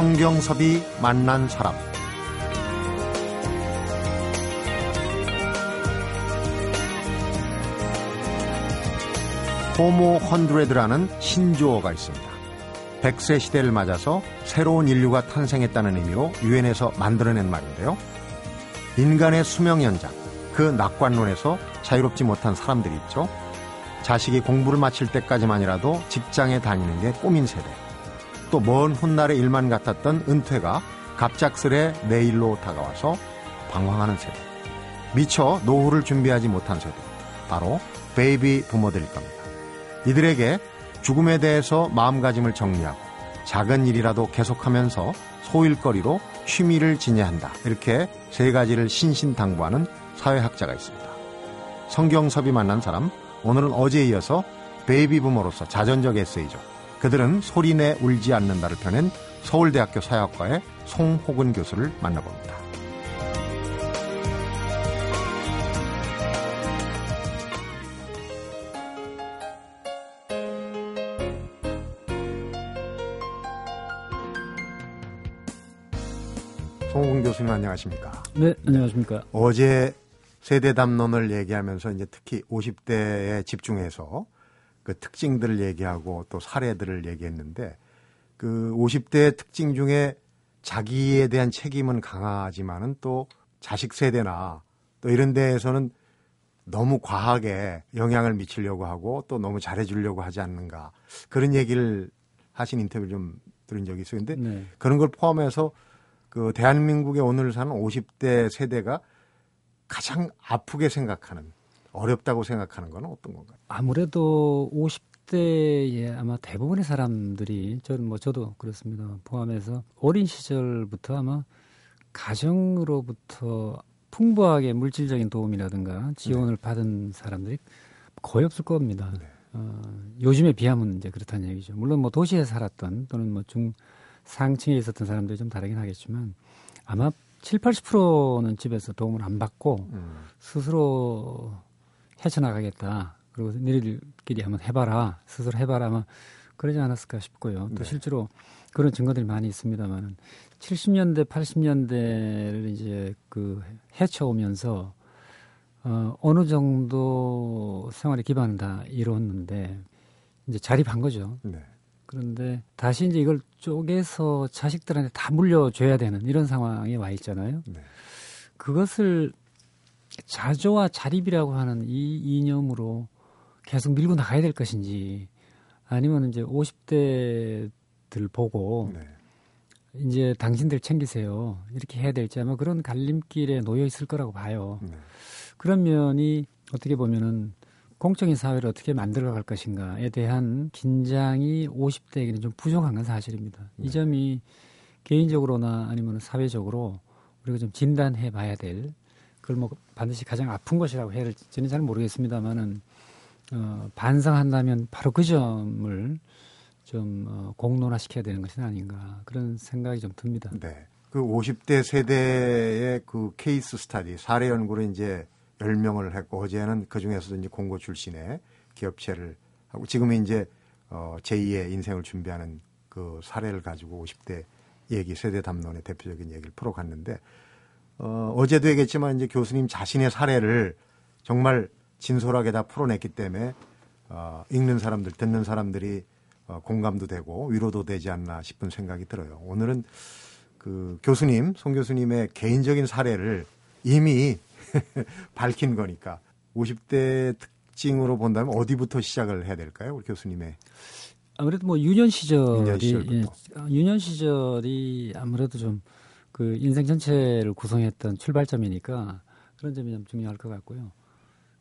성경섭이 만난 사람 호모 헌드레드라는 신조어가 있습니다. 100세 시대를 맞아서 새로운 인류가 탄생했다는 의미로 유엔에서 만들어낸 말인데요. 인간의 수명 연장, 그 낙관론에서 자유롭지 못한 사람들이 있죠. 자식이 공부를 마칠 때까지만이라도 직장에 다니는 게 꿈인 세대. 또 먼 훗날의 일만 같았던 은퇴가 갑작스레 내일로 다가와서 방황하는 세대. 미처 노후를 준비하지 못한 세대. 바로 베이비 부머들일 겁니다. 이들에게 죽음에 대해서 마음가짐을 정리하고 작은 일이라도 계속하면서 소일거리로 취미를 지녀야 한다. 이렇게 세 가지를 신신당부하는 사회학자가 있습니다. 성경섭이 만난 사람, 오늘은 어제에 이어서 베이비 부모로서 자전적 에세이죠. 그들은 소리내 울지 않는다를 펴낸 서울대학교 사회학과의 송호근 교수를 만나봅니다. 송호근 교수님 안녕하십니까? 네, 안녕하십니까? 어제 세대 담론을 얘기하면서 이제 특히 50대에 집중해서 그 특징들을 얘기하고 또 사례들을 얘기했는데 그 50대 특징 중에 자기에 대한 책임은 강하지만은 또 자식 세대나 또 이런 데에서는 너무 과하게 영향을 미치려고 하고 또 너무 잘해주려고 하지 않는가 그런 얘기를 하신 인터뷰를 좀 들은 적이 있어요. 근데 네. 그런 걸 포함해서 그 대한민국의 오늘 사는 50대 세대가 가장 아프게 생각하는 어렵다고 생각하는 건 어떤 건가요? 아무래도 50대에 아마 대부분의 사람들이 저는 뭐 저도 그렇습니다. 포함해서 어린 시절부터 아마 가정으로부터 풍부하게 물질적인 도움이라든가 지원을 네. 받은 사람들이 거의 없을 겁니다. 네. 어, 요즘에 비하면 이제 그렇다는 얘기죠. 물론 뭐 도시에 살았던 또는 뭐 중 상층에 있었던 사람들이 좀 다르긴 하겠지만 아마 7, 80%는 집에서 도움을 안 받고 음. 스스로 헤쳐나가겠다. 그리고 너희들끼리 한번 해봐라. 스스로 해봐라. 아마 그러지 않았을까 싶고요. 또 네. 실제로 그런 증거들이 많이 있습니다만 70년대, 80년대를 이제 그 헤쳐오면서 어, 어느 정도 생활의 기반은 다 이뤘는데 이제 자립한 거죠. 네. 그런데 다시 이제 이걸 쪼개서 자식들한테 다 물려줘야 되는 이런 상황에 와 있잖아요. 네. 그것을 자조와 자립이라고 하는 이 이념으로 계속 밀고 나가야 될 것인지 아니면 이제 50대들 보고 네. 이제 당신들 챙기세요. 이렇게 해야 될지 아마 그런 갈림길에 놓여 있을 거라고 봐요. 네. 그런 면이 어떻게 보면은 공적인 사회를 어떻게 만들어 갈 것인가에 대한 긴장이 50대에게는 좀 부족한 건 사실입니다. 네. 이 점이 개인적으로나 아니면 사회적으로 우리가 좀 진단해 봐야 될 그걸 뭐 반드시 가장 아픈 것이라고 해야 될지는 잘 모르겠습니다만은 어, 반성한다면 바로 그 점을 좀 어, 공론화시켜야 되는 것이 아닌가 그런 생각이 좀 듭니다. 네. 그 50대 세대의 그 케이스 스타디 사례 연구를 이제 10명을 했고 어제는 그 중에서도 이제 공고 출신의 기업체를 하고 지금은 이제 어 제2의 인생을 준비하는 그 사례를 가지고 50대 얘기 세대 담론의 대표적인 얘기를 풀어갔는데 어 어제도 얘기했지만 이제 교수님 자신의 사례를 정말 진솔하게 다 풀어냈기 때문에 어 읽는 사람들 듣는 사람들이 어 공감도 되고 위로도 되지 않나 싶은 생각이 들어요. 오늘은 그 교수님 송 교수님의 개인적인 사례를 이미 밝힌 거니까 50대 특징으로 본다면 어디부터 시작을 해야 될까요, 우리 교수님의? 아무래도 뭐 유년 시절이 유년, 예, 유년 시절이 아무래도 좀 그 인생 전체를 구성했던 출발점이니까 그런 점이 좀 중요할 것 같고요.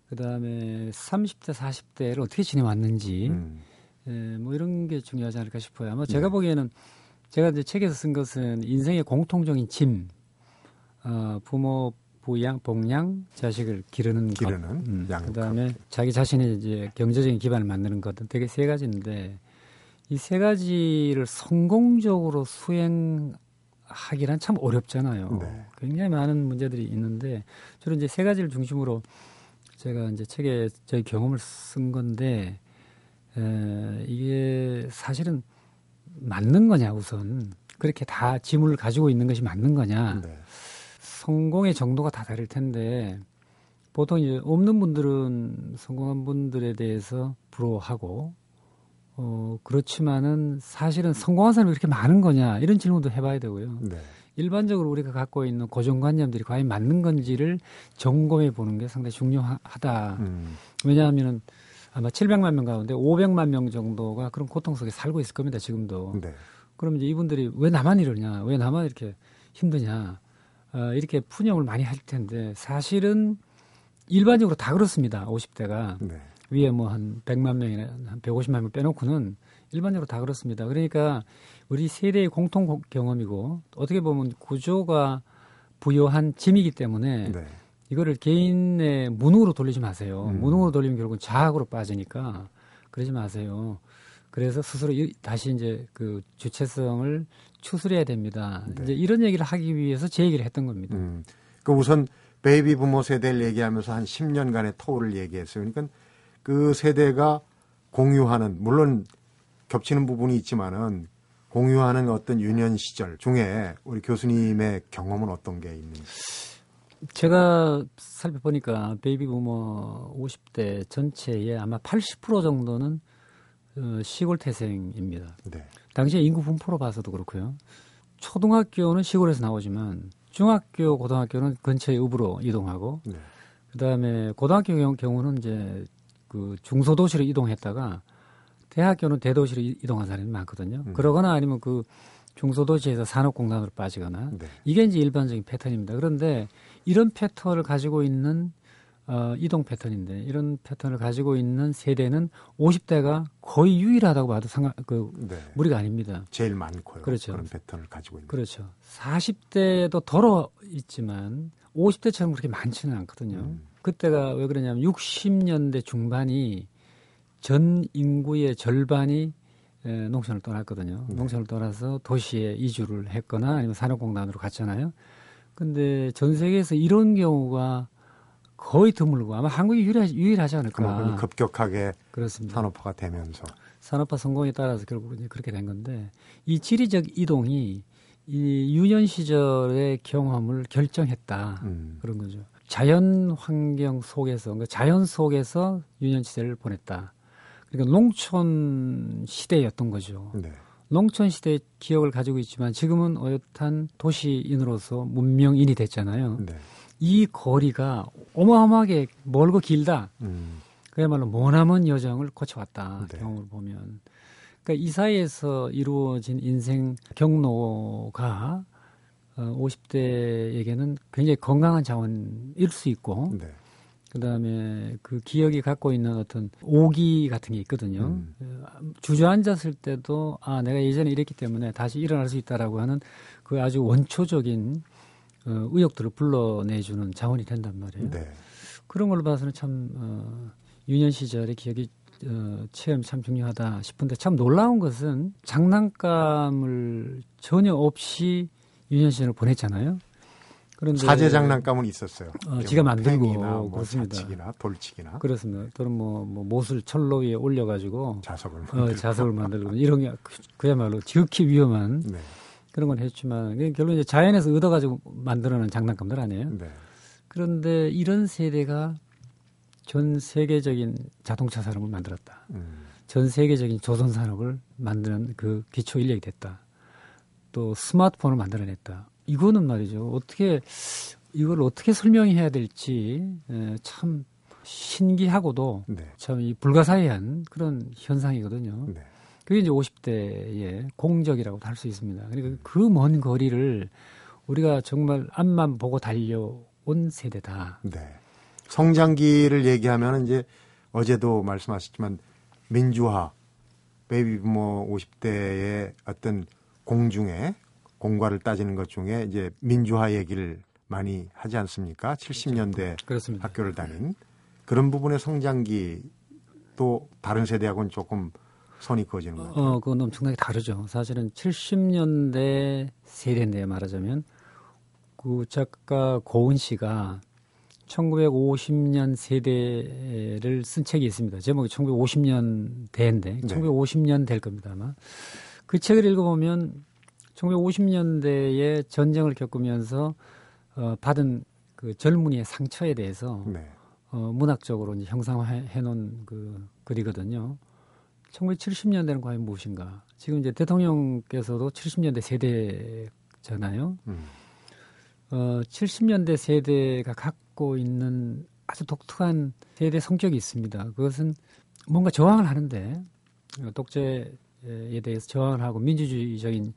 그 다음에 30대, 40대를 어떻게 지내왔는지, 음. 예, 뭐 이런 게 중요하지 않을까 싶어요. 아마 제가 네. 보기에는 제가 이제 책에서 쓴 것은 인생의 공통적인 짐, 어, 부모 부양, 복양, 자식을 기르는, 기르는 것. 음, 그다음에 자기 자신의 이제 경제적인 기반을 만드는 것은 되게 세 가지인데 이 세 가지를 성공적으로 수행 하기란 참 어렵잖아요. 네. 굉장히 많은 문제들이 있는데 주로 이제 세 가지를 중심으로 제가 이제 책에 저희 경험을 쓴 건데 에, 이게 사실은 맞는 거냐 우선 그렇게 다 지문을 가지고 있는 것이 맞는 거냐. 네. 성공의 정도가 다 다를 텐데 보통 이제 없는 분들은 성공한 분들에 대해서 부러워하고 어 그렇지만은 사실은 성공한 사람이 그렇게 많은 거냐 이런 질문도 해봐야 되고요. 네. 일반적으로 우리가 갖고 있는 고정관념들이 과연 맞는 건지를 점검해 보는 게 상당히 중요하다. 음. 왜냐하면은 아마 700만 명 가운데 500만 명 정도가 그런 고통 속에 살고 있을 겁니다. 지금도. 네. 그럼 이제 이분들이 왜 나만 이러냐, 왜 나만 이렇게 힘드냐, 어, 이렇게 푸념을 많이 할 텐데 사실은 일반적으로 다 그렇습니다. 50대가 네. 위에 뭐 한 100만 명이나 한 150만 명 빼놓고는 일반적으로 다 그렇습니다. 그러니까 우리 세대의 공통 고- 경험이고 어떻게 보면 구조가 부여한 짐이기 때문에 네. 이거를 개인의 무능으로 돌리지 마세요. 음. 무능으로 돌리면 결국은 자학으로 빠지니까 그러지 마세요. 그래서 스스로 이- 다시 이제 그 주체성을 추스려야 됩니다. 네. 이제 이런 얘기를 하기 위해서 제 얘기를 했던 겁니다. 음. 그 우선 베이비 부모 세대를 얘기하면서 한 10년간의 토를 얘기했어요. 그러니까 그 세대가 공유하는 물론 겹치는 부분이 있지만은 공유하는 어떤 유년 시절 중에 우리 교수님의 경험은 어떤 게 있는지. 제가 살펴보니까 베이비 부머 50대 전체의 아마 80% 정도는 어, 시골 태생입니다. 네. 당시에 인구 분포로 봐서도 그렇고요. 초등학교는 시골에서 나오지만 중학교, 고등학교는 근처의 읍으로 이동하고 네. 그다음에 고등학교 경우- 경우는 이제 그 중소도시로 이동했다가 대학교는 대도시로 이- 이동한 사람이 많거든요. 음. 그러거나 아니면 그 중소도시에서 산업공단으로 빠지거나 네. 이게 이제 일반적인 패턴입니다. 그런데 이런 패턴을 가지고 있는 어, 이동 패턴인데 이런 패턴을 가지고 있는 세대는 50대가 거의 유일하다고 봐도 상관 그 네. 무리가 아닙니다. 제일 많고요. 그렇죠. 런 패턴을 가지고 있는. 그렇죠. 40대도 덜어 있지만 50대처럼 그렇게 많지는 않거든요. 음. 그때가 왜 그러냐면 60년대 중반이 전 인구의 절반이 에, 농촌을 떠났거든요. 네. 농촌을 떠나서 도시에 이주를 했거나 아니면 산업공단으로 갔잖아요. 근데 전 세계에서 이런 경우가 거의 드물고 아마 한국이 유일하지, 유일하지 않을까. 급격하게 그렇습니다. 산업화가 되면서. 산업화 성공에 따라서 결국 이제 그렇게 된 건데 이 지리적 이동이 이 유년 시절의 경험을 결정했다 음. 그런 거죠. 자연 환경 속에서 그러니까 자연 속에서 유년 시대를 보냈다. 그러니까 농촌 시대였던 거죠. 네. 농촌 시대의 기억을 가지고 있지만 지금은 어엿한 도시인으로서 문명인이 됐잖아요. 네. 이 거리가 어마어마하게 멀고 길다. 음. 그야말로 머나먼 여정을 거쳐왔다 네. 경험을 보면 그러니까 이 사이에서 이루어진 인생 경로가 어, 50대에게는 굉장히 건강한 자원일 수 있고 네. 그다음에 그 기억이 갖고 있는 어떤 오기 같은 게 있거든요. 음. 어, 주저앉았을 때도 아 내가 예전에 이랬기 때문에 다시 일어날 수 있다라고 하는 그 아주 원초적인 어, 의욕들을 불러내주는 자원이 된단 말이에요. 네. 그런 걸로 봐서는 참 어, 유년 시절의 기억이 어, 체험 참 중요하다 싶은데 참 놀라운 것은 장난감을 전혀 없이 유년 시절을 보냈잖아요. 그런데 사제 장난감은 있었어요. 어, 지가 만들고 팽이나 뭐 그렇습니다. 자치기나 돌치기나 그렇습니다. 또는 뭐, 뭐 못을 철로 위에 올려가지고 자석을 어, 만들고. 자석을 만들고 이런 게 그- 그야말로 지극히 위험한 네. 그런 걸 했지만 결국 이제 자연에서 얻어가지고 만들어낸 장난감들 아니에요. 네. 그런데 이런 세대가 전 세계적인 자동차 산업을 만들었다. 음. 전 세계적인 조선 산업을 만드는 그 기초 인력이 됐다. 또 스마트폰을 만들어냈다. 이거는 말이죠. 어떻게 이걸 어떻게 설명해야 될지 에, 참 신기하고도 네. 참이 불가사의한 그런 현상이거든요. 네. 그게 이제 50대의 공적이라고도 할수 있습니다. 그러니까 그 먼 거리를 우리가 정말 앞만 보고 달려온 세대다. 네. 성장기를 얘기하면 이제 어제도 말씀하셨지만 민주화 베이비 부모 50대의 어떤 공중에 공과를 따지는 것 중에 이제 민주화 얘기를 많이 하지 않습니까? 70년대 그렇습니다. 학교를 다닌 그런 부분의 성장기 또 다른 세대하고는 조금 선이 그어지는 것 같아요. 어, 그건 엄청나게 다르죠. 사실은 70년대 세대인데 말하자면 그 작가 고은 씨가 1950년 세대를 쓴 책이 있습니다. 제목이 1950년 대인데 네. 1950년 될 겁니다 아마. 그 책을 읽어보면 1950년대에 전쟁을 겪으면서 어, 받은 그 젊은이의 상처에 대해서 네. 어, 문학적으로 이제 형상화해 놓은 그 글이거든요. 1970년대는 과연 무엇인가? 지금 이제 대통령께서도 70년대 세대잖아요. 음. 어, 70년대 세대가 갖고 있는 아주 독특한 세대 성격이 있습니다. 그것은 뭔가 저항을 하는데 어, 독재 에 대해서 저항을 하고 민주주의적인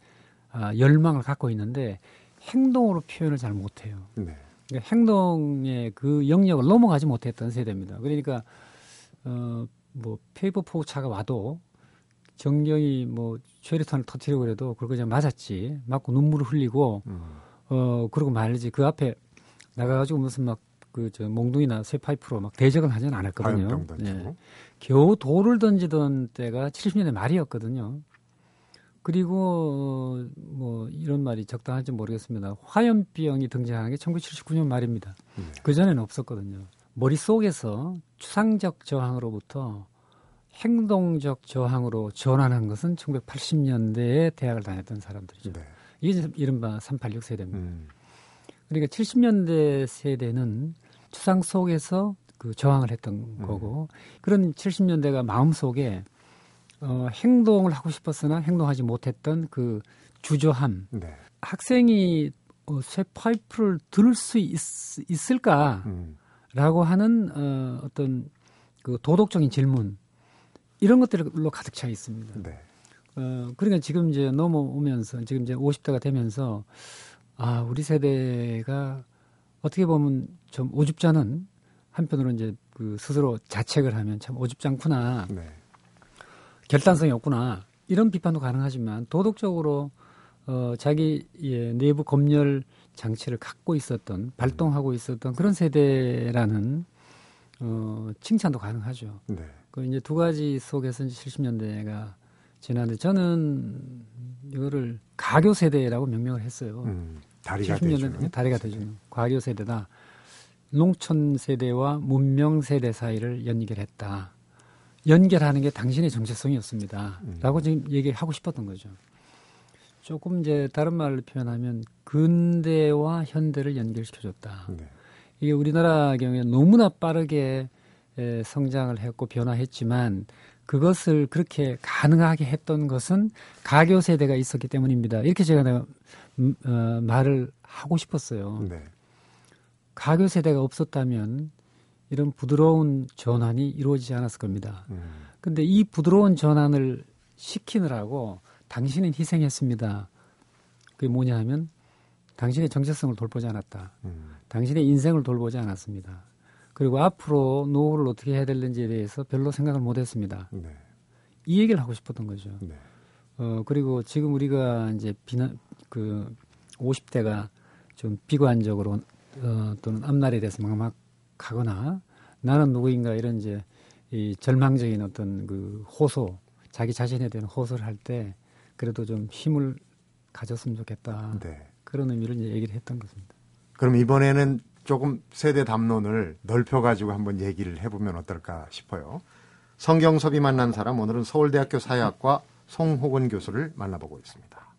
아, 열망을 갖고 있는데 행동으로 표현을 잘 못해요. 네. 그러니까 행동의 그 영역을 넘어가지 못했던 세대입니다. 그러니까 어, 뭐 페퍼포그 차가 와도 전경이 뭐 최루탄을 터트리고 그래도 그걸 그냥 맞았지 맞고 눈물을 흘리고 음. 어 그러고 말지 그 앞에 나가가지고 무슨 막 그 저 몽둥이나 쇠 파이프로 막 대적을 하지는 않았거든요. 예. 겨우 돌을 던지던 때가 70년대 말이었거든요. 그리고 어, 뭐 이런 말이 적당한지 모르겠습니다. 화염병이 등장한 게 1979년 말입니다. 네. 그 전에는 없었거든요. 머릿속에서 추상적 저항으로부터 행동적 저항으로 전환한 것은 1980년대에 대학을 다녔던 사람들이죠. 네. 이게 이른바 386 세대입니다. 음. 그러니까 70년대 세대는 추상 속에서 그 저항을 했던 음. 거고 그런 70년대가 마음속에 어, 행동을 하고 싶었으나 행동하지 못했던 그 주저함 네. 학생이 어, 쇠 파이프를 들을 수 있, 있을까라고 음. 하는 어, 어떤 그 도덕적인 질문 이런 것들로 가득 차 있습니다. 네. 어, 그러니까 지금 이제 넘어오면서 지금 이제 50대가 되면서 아, 우리 세대가 어떻게 보면 좀 오죽자는 한편으로 이제 그 스스로 자책을 하면 참 오죽지 않구나. 네. 결단성이 없구나. 이런 비판도 가능하지만 도덕적으로 어, 자기의 내부 검열 장치를 갖고 있었던 발동하고 있었던 그런 세대라는 어, 칭찬도 가능하죠. 네. 그 이제 두 가지 속에서 이제 70년대가 지났는데 저는 이거를 가교 세대라고 명명을 했어요. 음. 다리가 70년대 되죠. 다리가 되주는 과교 세대다. 농촌 세대와 문명 세대 사이를 연결했다. 연결하는 게 당신의 정체성이었습니다. 음. 라고 지금 얘기하고 싶었던 거죠. 조금 이제 다른 말로 표현하면 근대와 현대를 연결시켜줬다. 네. 이게 우리나라 경우에 너무나 빠르게 에, 성장을 했고 변화했지만 그것을 그렇게 가능하게 했던 것은 가교 세대가 있었기 때문입니다. 이렇게 제가 내가, 음, 어, 말을 하고 싶었어요. 네. 가교 세대가 없었다면 이런 부드러운 전환이 이루어지지 않았을 겁니다. 음. 근데 이 부드러운 전환을 시키느라고 당신은 희생했습니다. 그게 뭐냐 하면 당신의 정체성을 돌보지 않았다. 음. 당신의 인생을 돌보지 않았습니다. 그리고 앞으로 노후를 어떻게 해야 될는지에 대해서 별로 생각을 못 했습니다. 네. 이 얘기를 하고 싶었던 거죠. 네. 어, 그리고 지금 우리가 이제 비난, 그 50대가 좀 비관적으로 어, 또는 앞날에 대해서 막막하거나 나는 누구인가 이런 이제 이 절망적인 어떤 그 호소, 자기 자신에 대한 호소를 할 때 그래도 좀 힘을 가졌으면 좋겠다. 네. 그런 의미를 이제 얘기를 했던 것입니다. 그럼 이번에는 조금 세대 담론을 넓혀가지고 한번 얘기를 해보면 어떨까 싶어요. 성경섭이 만난 사람 오늘은 서울대학교 사회학과 송호근 교수를 만나보고 있습니다.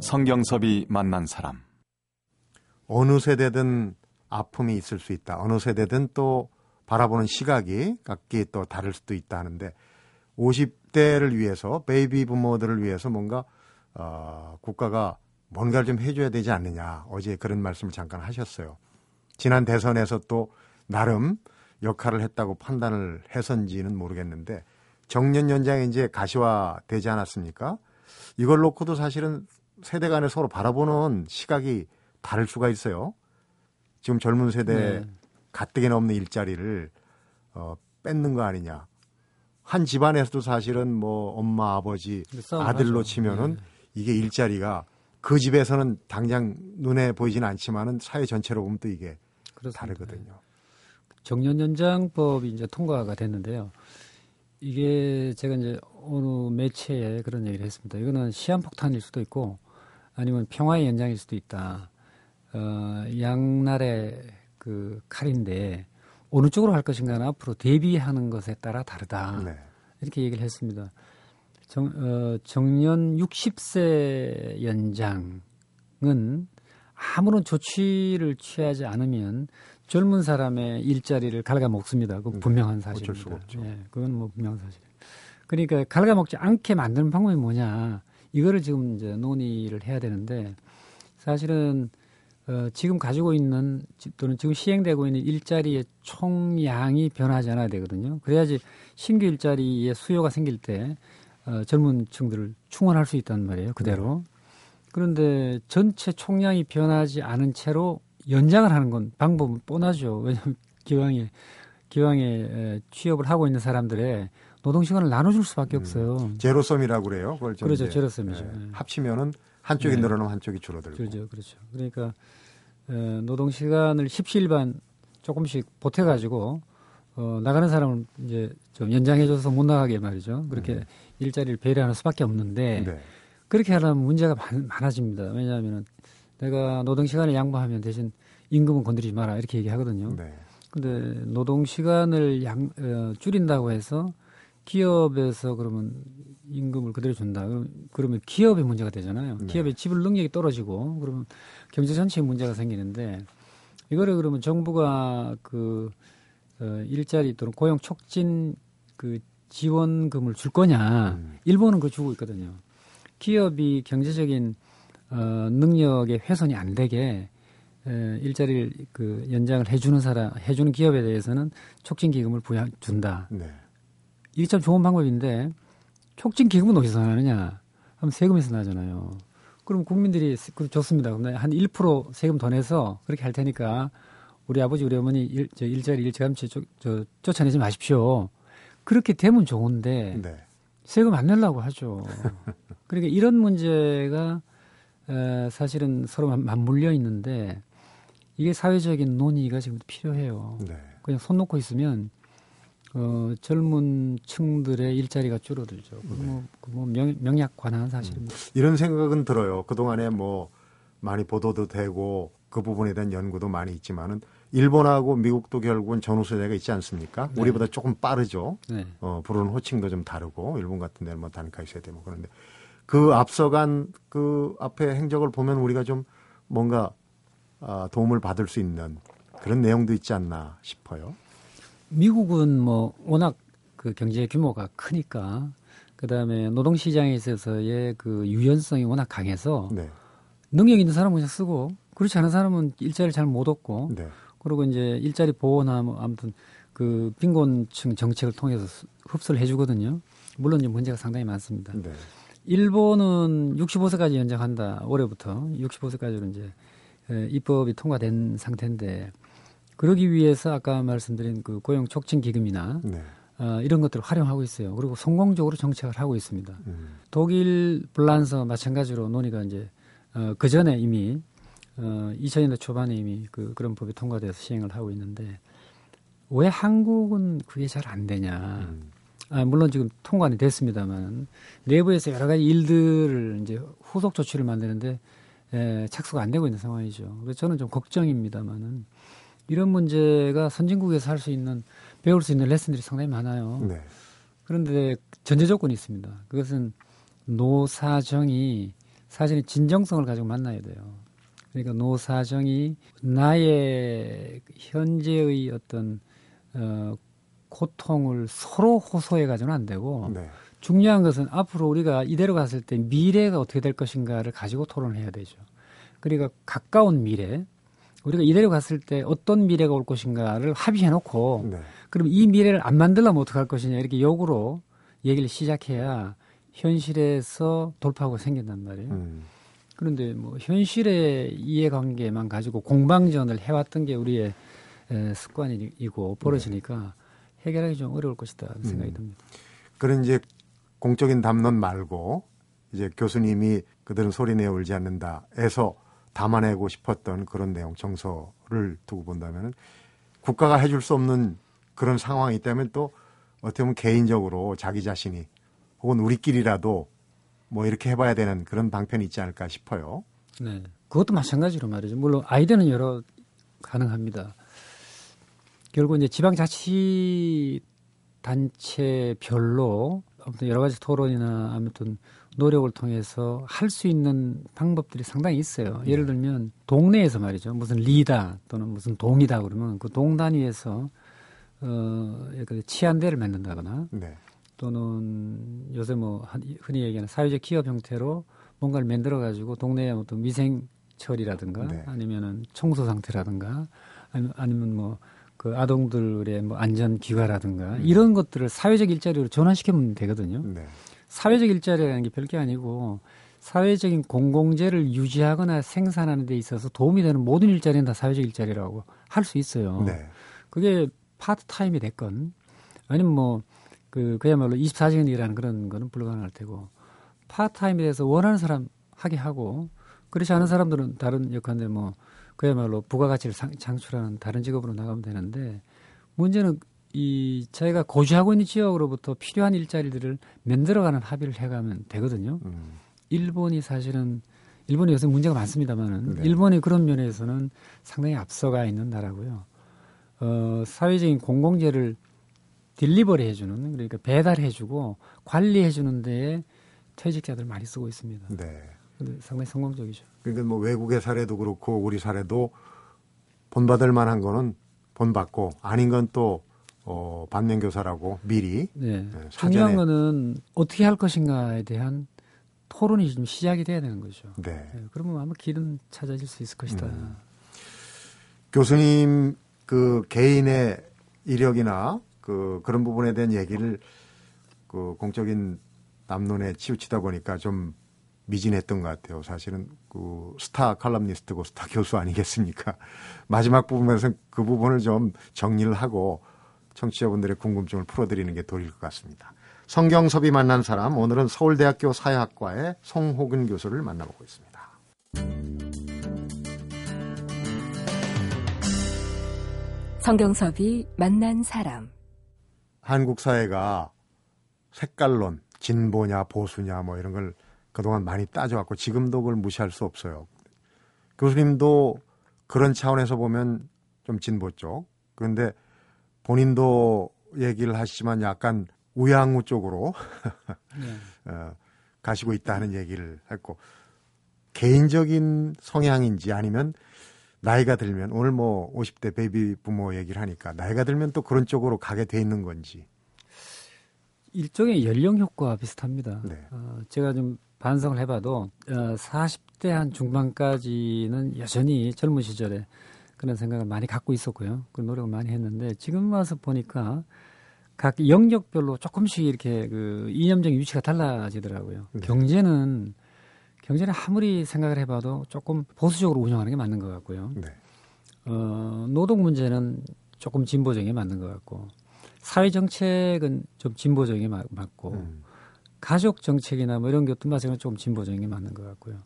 성경섭이 만난 사람. 어느 세대든 아픔이 있을 수 있다. 어느 세대든 또 바라보는 시각이 각기 또 다를 수도 있다 하는데 50대를 위해서 베이비 부모들을 위해서 뭔가 어, 국가가 뭔가를 좀 해줘야 되지 않느냐 어제 그런 말씀을 잠깐 하셨어요. 지난 대선에서 또 나름 역할을 했다고 판단을 해서인지는 모르겠는데 정년 연장이 이제 가시화되지 않았습니까? 이걸 놓고도 사실은 세대 간에 서로 바라보는 시각이 다를 수가 있어요. 지금 젊은 세대 네. 가뜩이나 없는 일자리를 어, 뺏는 거 아니냐. 한 집안에서도 사실은 뭐 엄마 아버지 아들로 하죠. 치면은 네. 이게 일자리가 그 집에서는 당장 눈에 보이지는 않지만은 사회 전체로 보면 또 이게 그렇습니다. 다르거든요. 정년 연장법이 이제 통과가 됐는데요. 이게 제가 이제 어느 매체에 그런 얘기를 했습니다. 이거는 시한폭탄일 수도 있고 아니면 평화의 연장일 수도 있다. 어, 양날의 그 칼인데 어느 쪽으로 할 것인가는 앞으로 대비하는 것에 따라 다르다. 네. 이렇게 얘기를 했습니다. 정, 어, 정년 60세 연장은 아무런 조치를 취하지 않으면 젊은 사람의 일자리를 갉아먹습니다. 그건 네, 분명한 어쩔 사실입니다. 수가 없죠. 예, 그건 뭐 분명한 사실. 그러니까 갉아먹지 않게 만드는 방법이 뭐냐. 이거를 지금 이제 논의를 해야 되는데 사실은 어, 지금 가지고 있는 또는 지금 시행되고 있는 일자리의 총량이 변하지 않아야 되거든요. 그래야지 신규 일자리의 수요가 생길 때 어, 젊은 층들을 충원할 수 있단 말이에요. 그대로. 그런데 전체 총량이 변하지 않은 채로 연장을 하는 건 방법은 뻔하죠. 왜냐하면 기왕에 기왕에 에, 취업을 하고 있는 사람들의 노동 시간을 나눠줄 수밖에 음. 없어요. 제로섬이라고 그래요. 그걸 좀 그렇죠, 제로섬이죠. 예, 예. 합치면은 한쪽이 네. 늘어나면 한쪽이 줄어들고. 그렇죠, 그렇죠. 그러니까 어, 노동 시간을 십시일반 조금씩 보태 가지고 어, 나가는 사람을 이제 좀 연장해줘서 못 나가게 말이죠. 그렇게 음. 일자리를 배려하는 수밖에 없는데 네. 그렇게 하려면 문제가 많, 많아집니다. 왜냐하면 내가 노동 시간을 양보하면 대신 임금은 건드리지 마라 이렇게 얘기하거든요. 네. 근데 노동 시간을 양 어, 줄인다고 해서 기업에서 그러면 임금을 그대로 준다. 그러면 기업의 문제가 되잖아요. 네. 기업의 지불 능력이 떨어지고 그러면 경제 전체에 문제가 생기는데 이거를 그러면 정부가 그 어, 일자리 또는 고용 촉진 그 지원금을 줄 거냐? 음. 일본은 그거 주고 있거든요. 기업이 경제적인 어, 능력의 훼손이 안 되게 에, 일자리를 그 연장을 해주는 사람, 해주는 기업에 대해서는 촉진 기금을 부여 준다. 네. 이게 참 좋은 방법인데 촉진 기금은 어디서 나느냐? 하면 세금에서 나잖아요. 그럼 국민들이 그 좋습니다. 그럼 한1% 세금 더 내서 그렇게 할 테니까 우리 아버지 우리 어머니 일, 저 일자리 일찌감치 쫓- 쫓아내지 마십시오. 그렇게 되면 좋은데 네. 세금 안 내려고 하죠. 그러니까 이런 문제가 에, 사실은 서로 맞- 맞물려 있는데 이게 사회적인 논의가 지금 필요해요. 네. 그냥 손 놓고 있으면 어, 젊은 층들의 일자리가 줄어들죠. 그건 뭐, 그뭐 명, 명약 관한 사실입니다. 이런 생각은 들어요. 그동안에 뭐 많이 보도도 되고 그 부분에 대한 연구도 많이 있지만은 일본하고 미국도 결국은 전후 세대가 있지 않습니까? 네. 우리보다 조금 빠르죠. 네. 어, 부르는 호칭도 좀 다르고 일본 같은 데는 뭐 단카이 세대 뭐 그런데 그 앞서간 그 앞에 행적을 보면 우리가 좀 뭔가 아, 도움을 받을 수 있는 그런 내용도 있지 않나 싶어요. 미국은 뭐 워낙 그 경제 규모가 크니까 그다음에 노동 시장에 있어서의 그 유연성이 워낙 강해서 네. 능력 있는 사람은 그냥 쓰고 그렇지 않은 사람은 일자리를 잘 못 얻고 네. 그리고 이제 일자리 보호나 뭐 아무튼 그 빈곤층 정책을 통해서 수- 흡수를 해주거든요. 물론 이제 문제가 상당히 많습니다. 네. 일본은 65세까지 연장한다. 올해부터 65세까지로 이제 에, 입법이 통과된 상태인데 그러기 위해서 아까 말씀드린 그 고용 촉진 기금이나 네. 어, 이런 것들을 활용하고 있어요. 그리고 성공적으로 정책을 하고 있습니다. 음. 독일 블란서 마찬가지로 논의가 이제 어, 그 전에 이미 어, 2000년대 초반에 이미 그 그런 법이 통과돼서 시행을 하고 있는데 왜 한국은 그게 잘 안 되냐? 음. 아, 물론 지금 통과는 됐습니다만 내부에서 여러 가지 일들을 이제 후속 조치를 만드는데 에, 착수가 안 되고 있는 상황이죠. 그래서 저는 좀 걱정입니다만은 이런 문제가 선진국에서 할 수 있는 배울 수 있는 레슨들이 상당히 많아요. 네. 그런데 전제 조건이 있습니다. 그것은 노사정이 사실은 진정성을 가지고 만나야 돼요. 그러니까 노사정이 나의 현재의 어떤 어, 고통을 서로 호소해 가지고는 안 되고 네. 중요한 것은 앞으로 우리가 이대로 갔을 때 미래가 어떻게 될 것인가를 가지고 토론을 해야 되죠. 그러니까 가까운 미래, 우리가 이대로 갔을 때 어떤 미래가 올 것인가를 합의해 놓고 네. 그럼 이 미래를 안 만들려면 어떡할 것이냐 이렇게 역으로 얘기를 시작해야 현실에서 돌파구가 생긴단 말이에요. 음. 그런데 뭐 현실의 이해관계만 가지고 공방전을 해왔던 게 우리의 에, 습관이고 벌어지니까 해결하기 좀 어려울 것이다 생각이 음. 듭니다. 그런 이제 공적인 담론 말고 이제 교수님이 그들은 소리내어 울지 않는다에서 담아내고 싶었던 그런 내용 정서를 두고 본다면은 국가가 해줄 수 없는 그런 상황이 있다면 또 어떻게 보면 개인적으로 자기 자신이 혹은 우리끼리라도 뭐 이렇게 해봐야 되는 그런 방편이 있지 않을까 싶어요. 네. 그것도 마찬가지로 말이죠. 물론 아이디어는 여러 가능합니다. 결국 이제 지방자치 단체별로 아무튼 여러 가지 토론이나 아무튼 노력을 통해서 할 수 있는 방법들이 상당히 있어요. 예를 들면 동네에서 말이죠. 무슨 리다 또는 무슨 동이다 그러면 그 동 단위에서 어 치안대를 만든다거나 네. 또는 요새 뭐 흔히 얘기하는 사회적 기업 형태로 뭔가를 만들어 가지고 동네에 어떤 위생 처리라든가 네. 아니면은 청소 상태라든가 아니면, 아니면 뭐 그 아동들의 뭐 안전 기과라든가 음. 이런 것들을 사회적 일자리로 전환시키면 되거든요. 네. 사회적 일자리라는 게 별게 아니고 사회적인 공공재를 유지하거나 생산하는 데 있어서 도움이 되는 모든 일자리는 다 사회적 일자리라고 할 수 있어요. 네. 그게 파트타임이 됐건 아니면 뭐 그 그야말로 24시간 일하는 그런 거는 불가능할 테고 파트타임에 대해서 원하는 사람 하게 하고 그렇지 않은 사람들은 다른 역할인데 뭐 그야말로 부가가치를 상, 창출하는 다른 직업으로 나가면 되는데 문제는 이 자기가 거주하고 있는 지역으로부터 필요한 일자리들을 만들어가는 합의를 해가면 되거든요. 음. 일본이 사실은 일본이 요새 문제가 많습니다만은 네. 일본이 그런 면에서는 상당히 앞서가 있는 나라고요. 어, 사회적인 공공재를 딜리버리 해주는 그러니까 배달해주고 관리해주는 데에 퇴직자들 많이 쓰고 있습니다. 네. 상당히 성공적이죠. 그러니까 뭐 외국의 사례도 그렇고 우리 사례도 본받을 만한 거는 본받고 아닌 건 또 어, 반면교사라고 미리 네. 네, 중요한 거는 어떻게 할 것인가에 대한 토론이 좀 시작이 돼야 되는 거죠. 네. 네, 그러면 아마 길은 찾아질 수 있을 것이다. 음. 교수님 그 개인의 이력이나 그 그런 부분에 대한 얘기를 그 공적인 남론에 치우치다 보니까 좀 미진했던 것 같아요. 사실은 그 스타 칼럼니스트고 스타 교수 아니겠습니까? 마지막 부분에서 그 부분을 좀 정리를 하고 청취자분들의 궁금증을 풀어드리는 게 도리일 것 같습니다. 성경섭이 만난 사람 오늘은 서울대학교 사회학과의 송호근 교수를 만나보고 있습니다. 성경섭이 만난 사람. 한국 사회가 색깔론, 진보냐 보수냐 뭐 이런 걸 그동안 많이 따져왔고 지금도 그걸 무시할 수 없어요. 교수님도 그런 차원에서 보면 좀 진보 쪽. 그런데 본인도 얘기를 하시지만 약간 우양우 쪽으로 네. 어, 가시고 있다는 얘기를 했고 개인적인 성향인지 아니면 나이가 들면 오늘 뭐 50대 베이비 부모 얘기를 하니까 나이가 들면 또 그런 쪽으로 가게 돼 있는 건지 일종의 연령 효과와 비슷합니다. 네. 어, 제가 좀 반성을 해봐도 어, 40대 한 중반까지는 여전히 젊은 시절에 그런 생각을 많이 갖고 있었고요. 그 노력을 많이 했는데 지금 와서 보니까 각 영역별로 조금씩 이렇게 그 이념적 위치가 달라지더라고요. 네. 경제는 경제는 아무리 생각을 해봐도 조금 보수적으로 운영하는 게 맞는 것 같고요. 네. 어, 노동 문제는 조금 진보적인 게 맞는 것 같고 사회 정책은 좀 진보적인 게 맞, 맞고 음. 가족 정책이나 뭐 이런 것도 마찬가지로 조금 진보적인 게 맞는 것 같고요.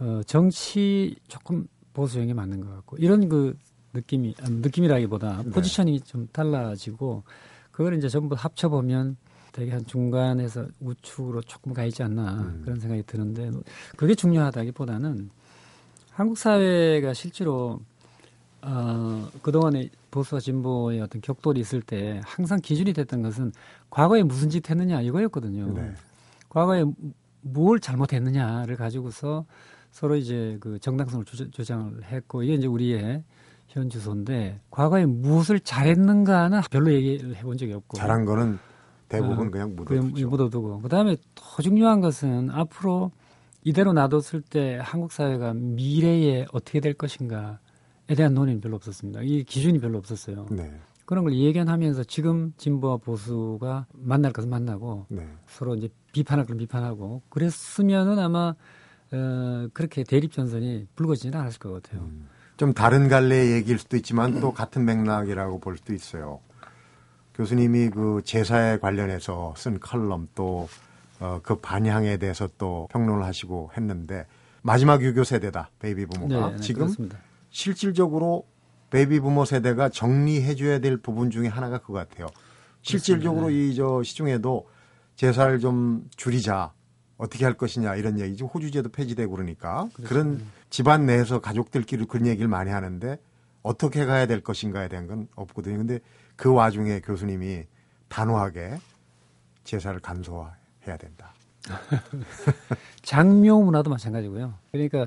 어, 정치 조금 보수적인 게 맞는 것 같고 이런 그 느낌이 아, 느낌이라기보다 네. 포지션이 좀 달라지고 그걸 이제 전부 합쳐 보면 되게 한 중간에서 우측으로 조금 가 있지 않나 음. 그런 생각이 드는데 그게 중요하다기보다는 한국 사회가 실제로 어, 그동안에 보수와 진보의 어떤 격돌이 있을 때 항상 기준이 됐던 것은 과거에 무슨 짓 했느냐 이거였거든요. 네. 과거에 뭘 잘못했느냐를 가지고서 서로 이제 그 정당성을 주장- 주장을 했고 이게 이제 우리의 현 주소인데 과거에 무엇을 잘했는가는 별로 얘기를 해본 적이 없고 잘한 거는 대부분 어, 그냥 그냥 묻어두죠. 묻어두고 그다음에 더 중요한 것은 앞으로 이대로 놔뒀을 때 한국 사회가 미래에 어떻게 될 것인가에 대한 논의는 별로 없었습니다. 이 기준이 별로 없었어요. 네. 그런 걸 예견하면서 지금 진보와 보수가 만날 것은 만나고 네. 서로 이제 비판할 건 비판하고 그랬으면은 아마 어, 그렇게 대립 전선이 불거지지는 않았을 것 같아요. 음. 좀 다른 갈래의 얘기일 수도 있지만 또 같은 맥락이라고 볼 수도 있어요. 교수님이 그 제사에 관련해서 쓴 칼럼 또 어, 그 반향에 대해서 또 평론을 하시고 했는데 마지막 유교 세대다 베이비 부머가 네, 네, 지금 그렇습니다. 실질적으로 베이비 부머 세대가 정리해줘야 될 부분 중에 하나가 그거 같아요. 실질적으로 이저 시중에도 제사를 좀 줄이자 어떻게 할 것이냐 이런 얘기 지금 호주제도 폐지되고 그러니까 그런 집안 내에서 가족들끼리 그런 얘기를 많이 하는데 어떻게 가야 될 것인가에 대한 건 없거든요. 근데 그 와중에 교수님이 단호하게 제사를 간소화해야 된다. 장묘 문화도 마찬가지고요. 그러니까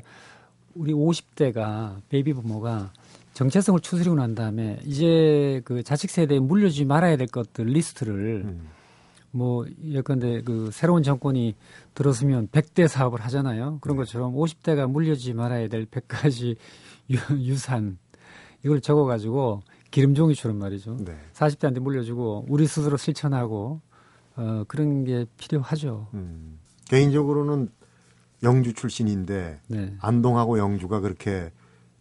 우리 50대가 베이비 부머가 정체성을 추스리고 난 다음에 이제 그 자식 세대에 물려주지 말아야 될 것들 리스트를 음. 뭐 예컨대 그 새로운 정권이 들었으면 100대 사업을 하잖아요. 그런 네. 것처럼 50대가 물려주지 말아야 될 100가지 유, 산 이걸 적어 가지고 기름종이처럼 말이죠. 네. 40대한테 물려주고 우리 스스로 실천하고 어 그런 게 필요하죠. 음. 개인적으로는 영주 출신인데 네. 안동하고 영주가 그렇게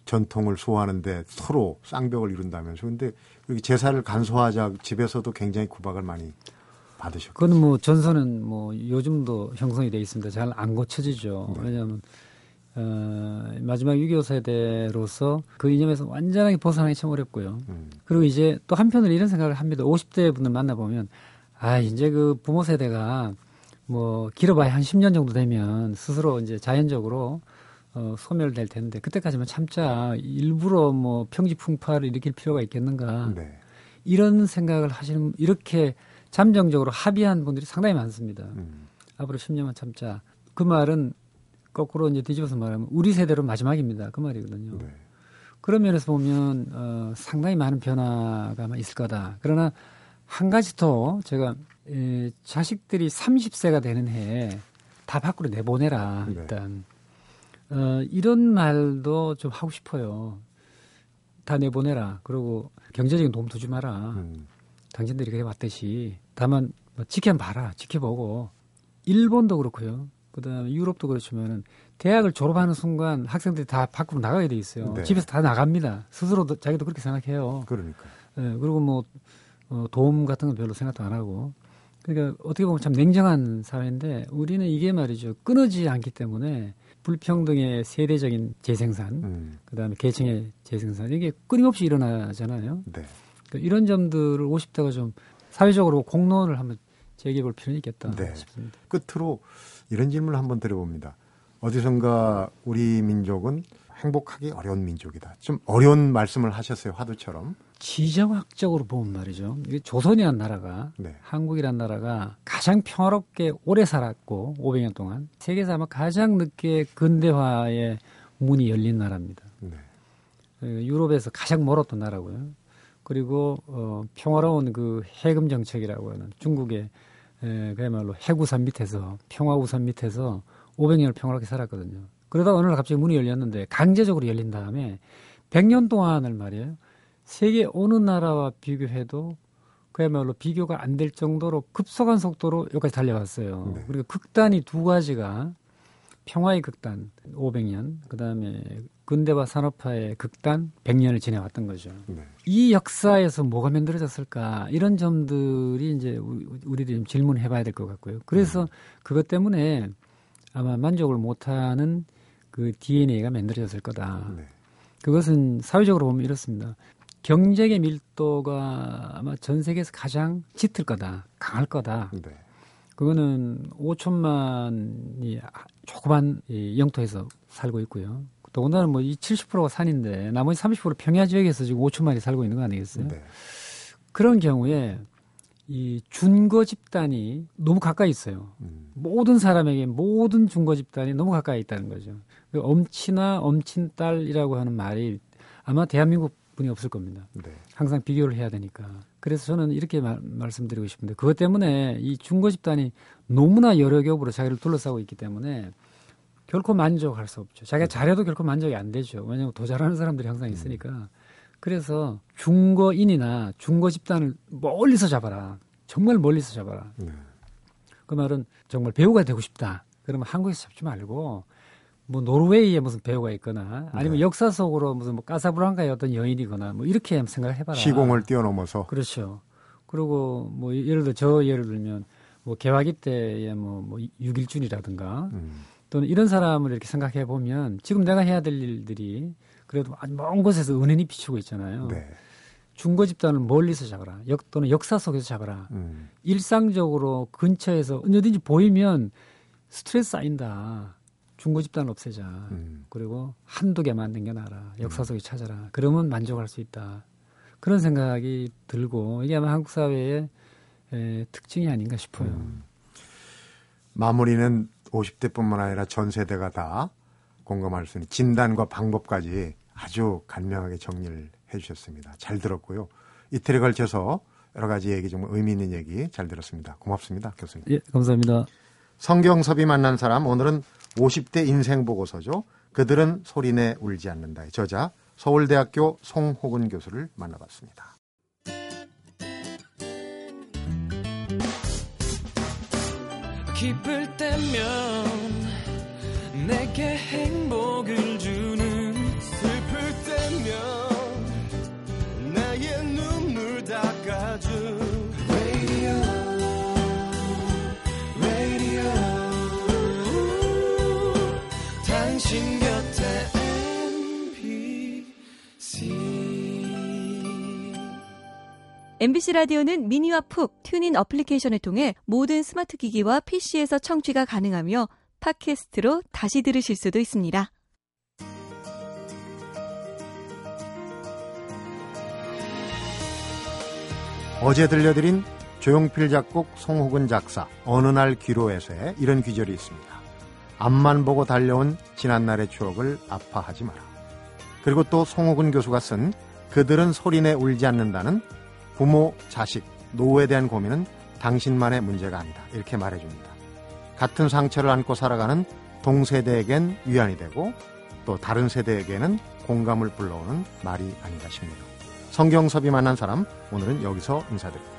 전통을 소화하는데 서로 쌍벽을 이룬다면서 근데 여기 제사를 간소화하자 집에서도 굉장히 구박을 많이 받으셨고 그거는 뭐 전선은 뭐 요즘도 형성이 돼 있습니다. 잘 안 고쳐지죠. 네. 왜냐하면 어, 마지막 6.25 세대로서 그 이념에서 완전하게 벗어나기 참 어렵고요. 음. 그리고 이제 또 한편으로 이런 생각을 합니다. 50대 분들 만나보면 아 이제 그 부모 세대가 뭐 길어봐야 한 10년 정도 되면 스스로 이제 자연적으로 어, 소멸될 텐데 그때까지만 참자 일부러 뭐 평지풍파를 일으킬 필요가 있겠는가 네. 이런 생각을 하시는 이렇게 잠정적으로 합의한 분들이 상당히 많습니다. 음. 앞으로 10년만 참자. 그 말은 거꾸로 이제 뒤집어서 말하면 우리 세대로 마지막입니다. 그 말이거든요. 네. 그런 면에서 보면 어, 상당히 많은 변화가 있을 거다. 그러나 한 가지 더 제가 에, 자식들이 30세가 되는 해에 다 밖으로 내보내라 네. 일단 어, 이런 말도 좀 하고 싶어요. 다 내보내라. 그리고 경제적인 도움 두지 마라. 음. 당신들이 그래 왔듯이 다만 뭐 지켜봐라 지켜보고 일본도 그렇고요 그다음에 유럽도 그렇지만은 대학을 졸업하는 순간 학생들이 다 밖으로 나가게 돼 있어요 네. 집에서 다 나갑니다 스스로도 자기도 그렇게 생각해요 그러니까 예, 그리고 뭐 어, 도움 같은 건 별로 생각도 안 하고 그러니까 어떻게 보면 참 냉정한 사회인데 우리는 이게 말이죠 끊어지지 않기 때문에 불평등의 세대적인 재생산 음. 그다음에 계층의 재생산 이게 끊임없이 일어나잖아요 네. 그러니까 이런 점들을 50대가 좀 사회적으로 공론을 한번 제기해 볼 필요는 있겠다 네. 싶습니다. 끝으로 이런 질문을 한번 드려봅니다. 어디선가 우리 민족은 행복하기 어려운 민족이다. 좀 어려운 말씀을 하셨어요. 화두처럼. 지정학적으로 보면 말이죠. 조선이라는 나라가 네. 한국이라는 나라가 가장 평화롭게 오래 살았고 500년 동안 세계에서 아마 가장 늦게 근대화의 문이 열린 나라입니다. 네. 어, 유럽에서 가장 멀었던 나라고요. 그리고 어, 평화로운 그 해금 정책이라고 하는 중국의 에, 그야말로 해구산 밑에서 평화우산 밑에서 500년을 평화롭게 살았거든요. 그러다 어느 날 갑자기 문이 열렸는데 강제적으로 열린 다음에 100년 동안을 말이에요. 세계 어느 나라와 비교해도 그야말로 비교가 안 될 정도로 급속한 속도로 여기까지 달려왔어요. 네. 그리고 극단이 두 가지가 평화의 극단 500년, 그 다음에 근대화 산업화의 극단 100년을 지내왔던 거죠. 네. 이 역사에서 뭐가 만들어졌을까 이런 점들이 이제 우- 우리들이 좀 질문해봐야 될 것 같고요. 그래서 그것 때문에 아마 만족을 못하는 그 DNA가 만들어졌을 거다. 네. 그것은 사회적으로 보면 이렇습니다. 경쟁의 밀도가 아마 전 세계에서 가장 짙을 거다, 강할 거다. 네. 그거는 5천만이 조그만 이 영토에서 살고 있고요. 더군다나 뭐 이 70%가 산인데 나머지 30% 평야 지역에서 지금 5천만이 살고 있는 거 아니겠어요? 네. 그런 경우에 이 준거 집단이 너무 가까이 있어요. 음. 모든 사람에게 모든 준거 집단이 너무 가까이 있다는 거죠. 그 엄친아, 엄친딸이라고 하는 말이 아마 대한민국 분이 없을 겁니다. 네. 항상 비교를 해야 되니까. 그래서 저는 이렇게 말, 말씀드리고 싶은데 그것 때문에 이 중고 집단이 너무나 여러 겹으로 자기를 둘러싸고 있기 때문에 결코 만족할 수 없죠. 자기가 잘해도 결코 만족이 안 되죠. 왜냐하면 더 잘하는 사람들이 항상 있으니까. 그래서 중거인이나 중거 집단을 멀리서 잡아라. 정말 멀리서 잡아라. 네. 그 말은 정말 배우가 되고 싶다. 그러면 한국에서 잡지 말고 뭐 노르웨이에 무슨 배우가 있거나 아니면 네. 역사 속으로 무슨 뭐 카사블랑카의 어떤 여인이거나 뭐 이렇게 한번 생각을 해봐라. 시공을 뛰어넘어서 그렇죠. 그리고 뭐 예를 들어 저 예를 들면 뭐 개화기 때의 뭐, 뭐 육일준이라든가 음. 또는 이런 사람을 이렇게 생각해 보면 지금 내가 해야 될 일들이 그래도 아주 먼 곳에서 은은히 비추고 있잖아요. 네. 중고 집단을 멀리서 잡아라. 역 또는 역사 속에서 잡아라. 음. 일상적으로 근처에서 언제든지 보이면 스트레스 쌓인다. 중고 집단 없애자. 음. 그리고 한두 개만 남겨놔라. 역사 속에 찾아라. 그러면 만족할 수 있다. 그런 생각이 들고 이게 아마 한국 사회의 에, 특징이 아닌가 싶어요. 음. 마무리는 50대뿐만 아니라 전 세대가 다 공감할 수 있는 진단과 방법까지 아주 간명하게 정리를 해주셨습니다. 잘 들었고요. 이틀에 걸쳐서 여러 가지 얘기 좀 의미 있는 얘기 잘 들었습니다. 고맙습니다, 교수님. 예, 감사합니다. 성경섭이 만난 사람 오늘은 50대 인생 보고서죠. 그들은 소리내 울지 않는다의 저자 서울대학교 송호근 교수를 만나봤습니다. 기쁠 때면 내게 행복을 주 MBC 라디오는 미니와 푹 TuneIn 어플리케이션을 통해 모든 스마트 기기와 PC에서 청취가 가능하며 팟캐스트로 다시 들으실 수도 있습니다. 어제 들려드린 조용필 작곡 송호근 작사 어느 날 귀로에서의 이런 귀절이 있습니다. 앞만 보고 달려온 지난날의 추억을 아파하지 마라. 그리고 또 송호근 교수가 쓴 그들은 소리내 울지 않는다는 부모, 자식, 노후에 대한 고민은 당신만의 문제가 아니다. 이렇게 말해줍니다. 같은 상처를 안고 살아가는 동세대에겐 위안이 되고 또 다른 세대에게는 공감을 불러오는 말이 아닌가 싶네요. 성경섭이 만난 사람 오늘은 여기서 인사드립니다.